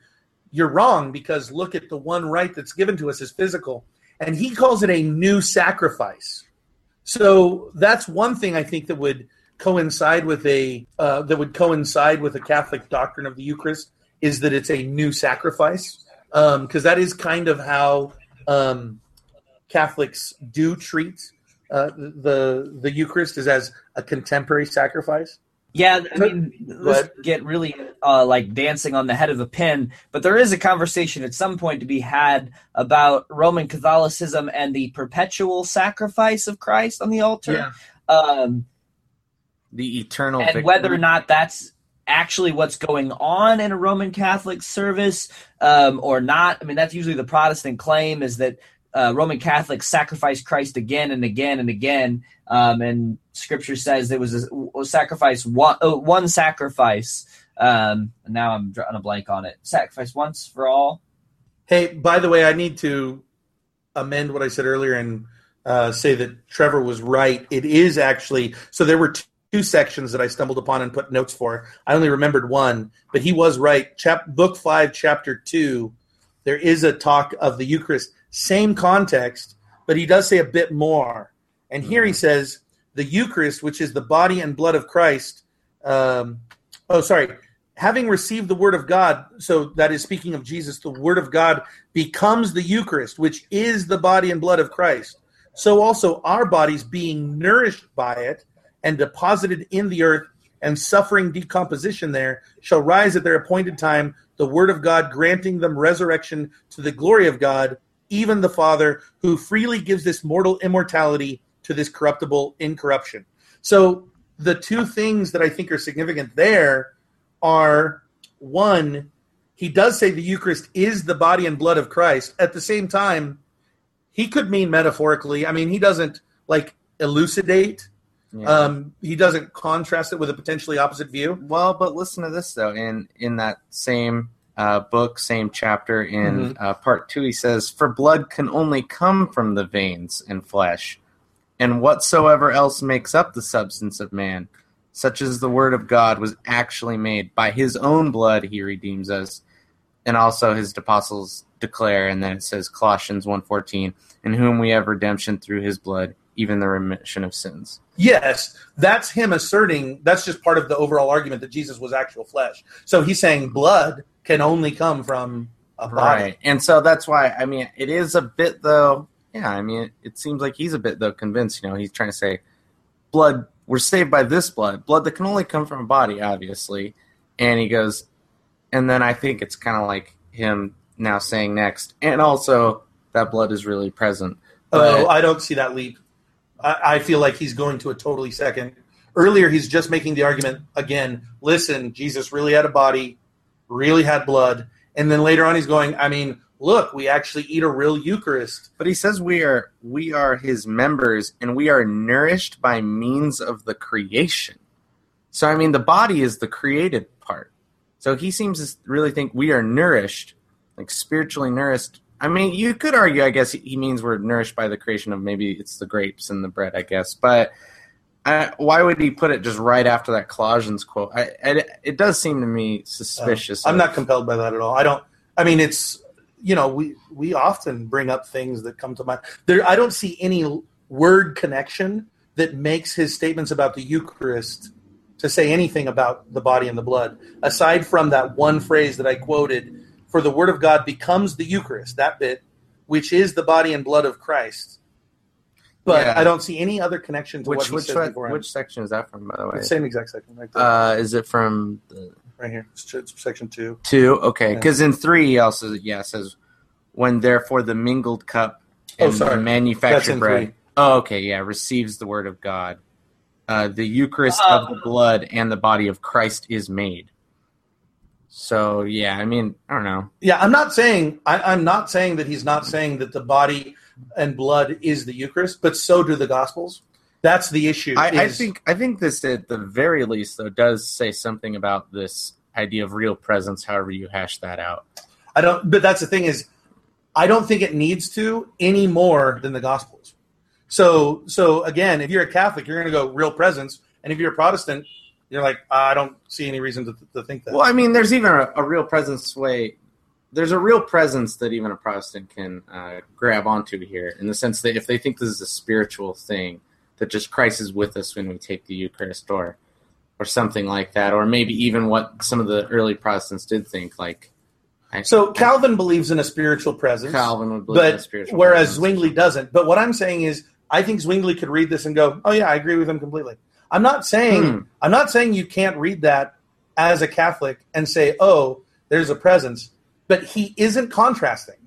you're wrong because look at the one rite that's given to us is physical. And he calls it a new sacrifice. So that's one thing I think that would coincide with a uh, that would coincide with a Catholic doctrine of the Eucharist is that it's a new sacrifice because um, that is kind of how um, Catholics do treat uh, the the Eucharist is as a contemporary sacrifice. Yeah, I mean, let's get really uh, like dancing on the head of a pin, but there is a conversation at some point to be had about Roman Catholicism and the perpetual sacrifice of Christ on the altar. Yeah. Um, the eternal and victory. whether or not that's actually what's going on in a Roman Catholic service um, or not. I mean, that's usually the Protestant claim is that uh, Roman Catholics sacrifice Christ again and again and again, um, and Scripture says there was a, a sacrifice one uh, one sacrifice. Um, and now I'm drawing a blank on it. Sacrifice once for all. Hey, by the way, I need to amend what I said earlier and uh, say that Trevor was right. It is actually so. There were two two sections that I stumbled upon and put notes for. I only remembered one, but he was right. Chap- book five, chapter two, there is a talk of the Eucharist, same context, but he does say a bit more. And here he says, the Eucharist, which is the body and blood of Christ. Um, oh, sorry. Having received the Word of God, so that is speaking of Jesus, the Word of God becomes the Eucharist, which is the body and blood of Christ. So also our bodies being nourished by it and deposited in the earth and suffering decomposition there shall rise at their appointed time, the word of God granting them resurrection to the glory of God, even the Father, who freely gives this mortal immortality to this corruptible incorruption. So the two things that I think are significant there are one, he does say the Eucharist is the body and blood of Christ. At the same time, he could mean metaphorically. I mean, he doesn't like elucidate yeah. Um, he doesn't contrast it with a potentially opposite view. Well, but listen to this though. In in that same uh, book, same chapter, in mm-hmm. uh, part two, he says, "For blood can only come from the veins and flesh, and whatsoever else makes up the substance of man, such as the word of God, was actually made by His own blood. He redeems us, and also His apostles declare." And then it says Colossians 1.14, "In whom we have redemption through His blood." even the remission of sins. Yes, that's him asserting that's just part of the overall argument that Jesus was actual flesh. So he's saying blood can only come from a body. Right. And so that's why I mean it is a bit though yeah, I mean it, it seems like he's a bit though convinced, you know, he's trying to say blood we're saved by this blood, blood that can only come from a body, obviously. And he goes and then I think it's kind of like him now saying next, and also that blood is really present. oh, I don't see that leap. I, I feel like he's going to a totally second. Earlier, he's just making the argument again. Listen, Jesus really had a body, really had blood, and then later on, he's going. I mean, look, we actually eat a real Eucharist. But he says we are we are his members, and we are nourished by means of the creation. So I mean, the body is the created part. So he seems to really think we are nourished, like spiritually nourished I mean, you could argue, I guess he means we're nourished by the creation of maybe it's the grapes and the bread, I guess. But I, why would he put it just right after that Colossians quote? I, I, it does seem to me suspicious. Uh, I'm of, not compelled by that at all. I don't. I mean, it's you know we we often bring up things that come to mind. There, I don't see any word connection that makes his statements about the Eucharist to say anything about the body and the blood, aside from that one phrase that I quoted for the word of God becomes the Eucharist, that bit, which is the body and blood of Christ. But yeah. I don't see any other connection to which, what he which, said before. Which section is that from, by the way? The same exact section, right there. Uh, is it from the... right here? It's, it's section two. Two, okay. Because in three, he also yeah says, "When therefore the mingled cup oh, and oh, sorry. the manufactured bread." Three. Oh, okay, yeah, receives the word of God. Uh, the Eucharist uh, of the blood and the body of Christ is made. So yeah, I mean, I don't know. Yeah, I'm not saying I, am not saying that he's not saying that the body and blood is the Eucharist, but so do the Gospels. That's the issue. I, is, I think I think this at the very least though does say something about this idea of real presence. However, you hash that out. I don't. But that's the thing is, I don't think it needs to any more than the Gospels. So, so again, if you're a Catholic, you're going to go real presence, and if you're a Protestant, you're like, I don't see any reason to, to think that. Well, I mean, there's even a, a, real presence way. There's a real presence that even a Protestant can uh, grab onto here, in the sense that if they think this is a spiritual thing, that just Christ is with us when we take the Eucharist, or or something like that, or maybe even what some of the early Protestants did think, like. I, so Calvin believes in a spiritual presence. Calvin would believe but, in a spiritual presence. whereas presence. Zwingli doesn't. But what I'm saying is, I think Zwingli could read this and go, "Oh yeah, I agree with him completely." I'm not saying Hmm. I'm not saying you can't read that as a Catholic and say, "Oh, there's a presence," but he isn't contrasting.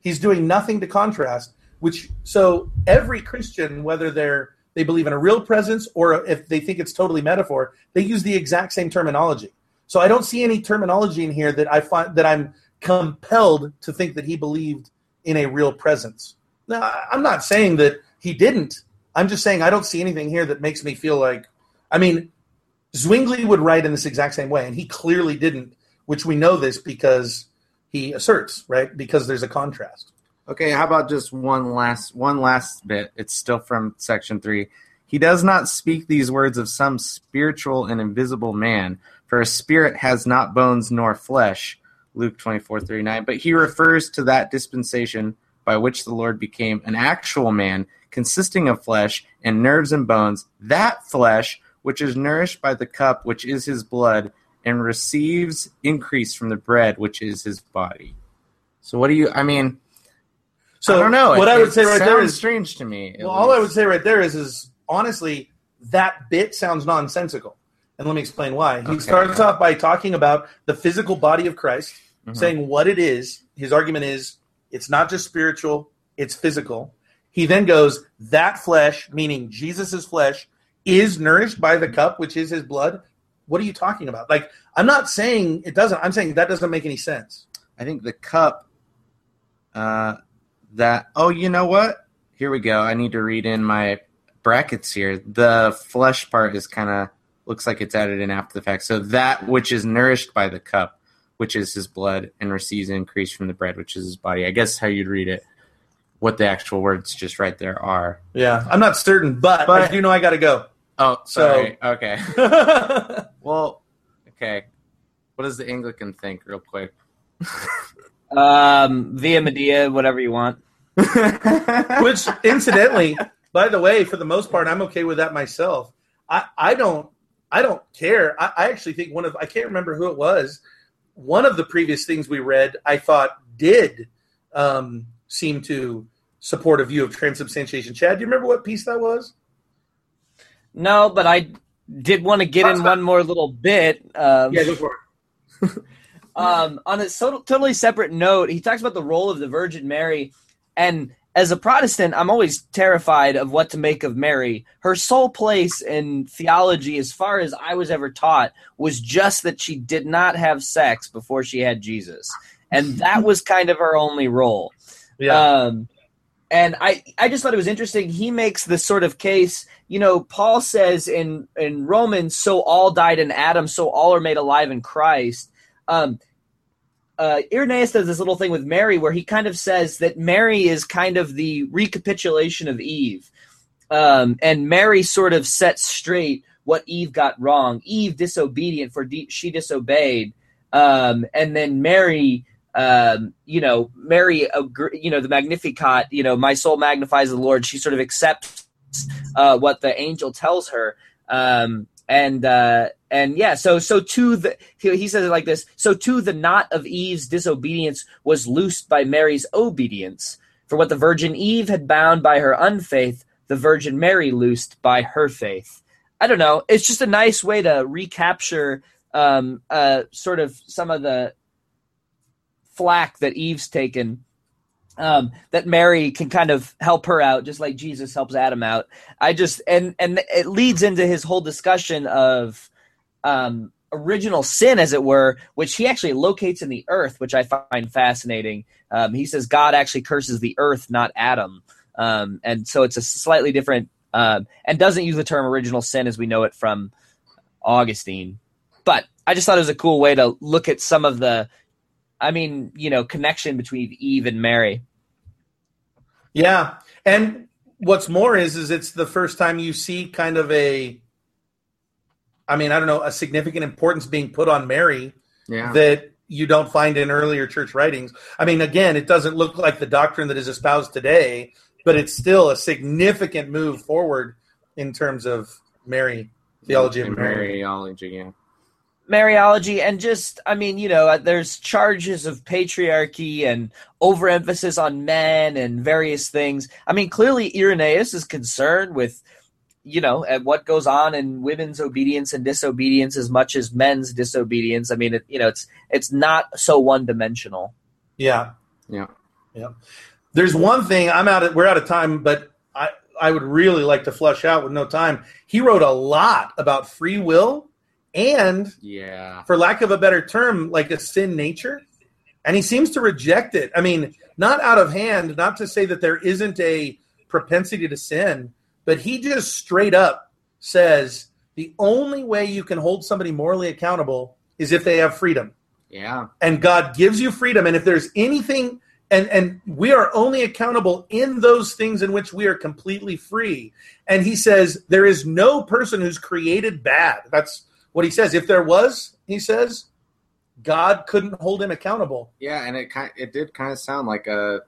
He's doing nothing to contrast. Which so every Christian, whether they're they believe in a real presence or if they think it's totally metaphor, they use the exact same terminology. So I don't see any terminology in here that I find that I'm compelled to think that he believed in a real presence. Now, I'm not saying that he didn't. I'm just saying I don't see anything here that makes me feel like. I mean, Zwingli would write in this exact same way, and he clearly didn't. Which we know this because he asserts, right? Because there's a contrast. Okay, how about just one last one last bit? It's still from section three. He does not speak these words of some spiritual and invisible man, for a spirit has not bones nor flesh. Luke twenty four thirty nine. But he refers to that dispensation by which the Lord became an actual man, consisting of flesh and nerves and bones, that flesh which is nourished by the cup which is his blood, and receives increase from the bread which is his body. So what do you I mean So I don't know. What It- I would say right there is strange to me. Well, all I would say right there is, is honestly, that bit sounds nonsensical. And let me explain why. He Okay. starts off by talking about the physical body of Christ, Mhm. saying what it is. His argument is it's not just spiritual, it's physical. He then goes, that flesh, meaning Jesus' flesh, is nourished by the cup, which is his blood. What are you talking about? Like, I'm not saying it doesn't. I'm saying that doesn't make any sense. I think the cup. Uh, that. Oh, you know what? Here we go. I need to read in my brackets here. The flesh part is kind of looks like it's added in after the fact. So that which is nourished by the cup, which is his blood, and receives increase from the bread, which is his body. I guess how you'd read it. What the actual words just right there are. Yeah, I'm not certain, but, I But- do know I got to go. Oh, So- sorry. okay. Well, okay. What does the Anglican think, real quick? Um, Via Media, whatever you want. Which, incidentally, by the way, for the most part, I'm okay with that myself. I, I don't I don't care. I, I actually think one of I can't remember who it was. One of the previous things we read, I thought did um, seem to support a view of transubstantiation. Chad, do you remember what piece that was? No, but I did want to get in one more little bit. Um, go for it. um, on a so, totally separate note, he talks about the role of the Virgin Mary. And as a Protestant, I'm always terrified of what to make of Mary. Her sole place in theology, as far as I was ever taught, was just that she did not have sex before she had Jesus. And that was kind of her only role. Yeah, Um, and I, I just thought it was interesting. He makes this sort of case. You know, Paul says in in Romans, "So all died in Adam, so all are made alive in Christ." Um, uh, Irenaeus does this little thing with Mary, where he kind of says that Mary is kind of the recapitulation of Eve, um, and Mary sort of sets straight what Eve got wrong. Eve disobedient for de- she disobeyed, um, and then Mary um, you know, Mary, agr- you know, the Magnificat, you know, my soul magnifies the Lord. She sort of accepts uh, what the angel tells her. Um, and uh, and yeah, so so to the he, says it like this. So to the knot of Eve's disobedience was loosed by Mary's obedience. For what the Virgin Eve had bound by her unfaith, the Virgin Mary loosed by her faith. I don't know. It's just a nice way to recapture um, uh, sort of some of the flack that Eve's taken. Um, that Mary can kind of help her out, just like Jesus helps Adam out. I just and and it leads into his whole discussion of um, original sin, as it were, which he actually locates in the earth, which I find fascinating. Um, he says God actually curses the earth, not Adam, um, and so it's a slightly different um, and doesn't use the term original sin as we know it from Augustine. But I just thought it was a cool way to look at some of the I mean, you know, connection between Eve and Mary. Yeah, and what's more is is it's the first time you see kind of a, I mean, I don't know, a significant importance being put on Mary Yeah. that you don't find in earlier church writings. I mean, again, it doesn't look like the doctrine that is espoused today, but it's still a significant move forward in terms of Mary theology of Mary. Mariology, yeah. Mariology and just, I mean, you know, uh, there's charges of patriarchy and overemphasis on men and various things. I mean, clearly Irenaeus is concerned with, you know, at what goes on in women's obedience and disobedience as much as men's disobedience. I mean, it, you know, it's it's not so one dimensional. Yeah. Yeah. Yeah. There's one thing I'm out of we're out of time, but I I would really like to flesh out with no time. He wrote a lot about free will and Yeah. for lack of a better term, like a sin nature. And he seems to reject it. I mean, not out of hand, not to say that there isn't a propensity to sin, but he just straight up says the only way you can hold somebody morally accountable is if they have freedom. Yeah. And God gives you freedom. And if there's anything, and, and we are only accountable in those things in which we are completely free. And he says, there is no person who's created bad. That's what he says. If there was, he says, God couldn't hold him accountable. Yeah, and it kind it did kind of sound like a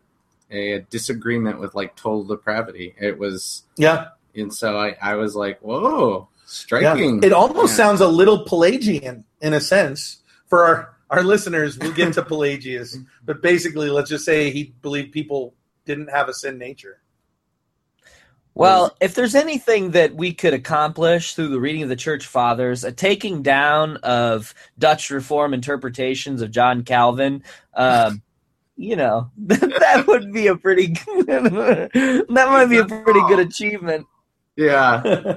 a disagreement with like total depravity. It was Yeah. and so I, I was like, whoa, yeah. striking. It almost Yeah. sounds a little Pelagian in a sense. For our, our listeners, we'll get to Pelagius. But basically, let's just say he believed people didn't have a sin nature. Well, if there's anything that we could accomplish through the reading of the church fathers, a taking down of Dutch Reform interpretations of John Calvin, um, you know, that would be a pretty that might be a pretty good achievement. yeah,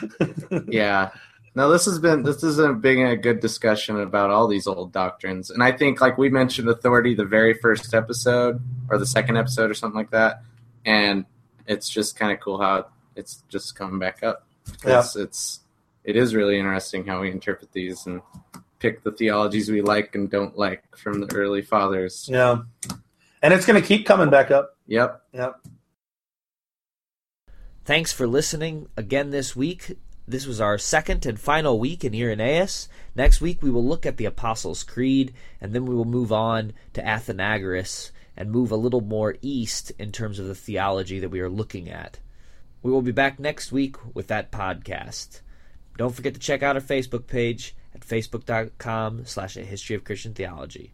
yeah. Now this has been this has been a good discussion about all these old doctrines, and I think like we mentioned authority the very first episode or the second episode or something like that, and it's just kind of cool how it's just coming back up. It's, it's it is really interesting how we interpret these and pick the theologies we like and don't like from the early fathers. Yeah. And it's going to keep coming back up. Yep. Yep. Thanks for listening again this week. This was our second and final week in Irenaeus. Next week we will look at the Apostles' Creed, and then we will move on to Athenagoras and move a little more east in terms of the theology that we are looking at. We will be back next week with that podcast. Don't forget to check out our Facebook page at facebook.com slash a history of Christian theology.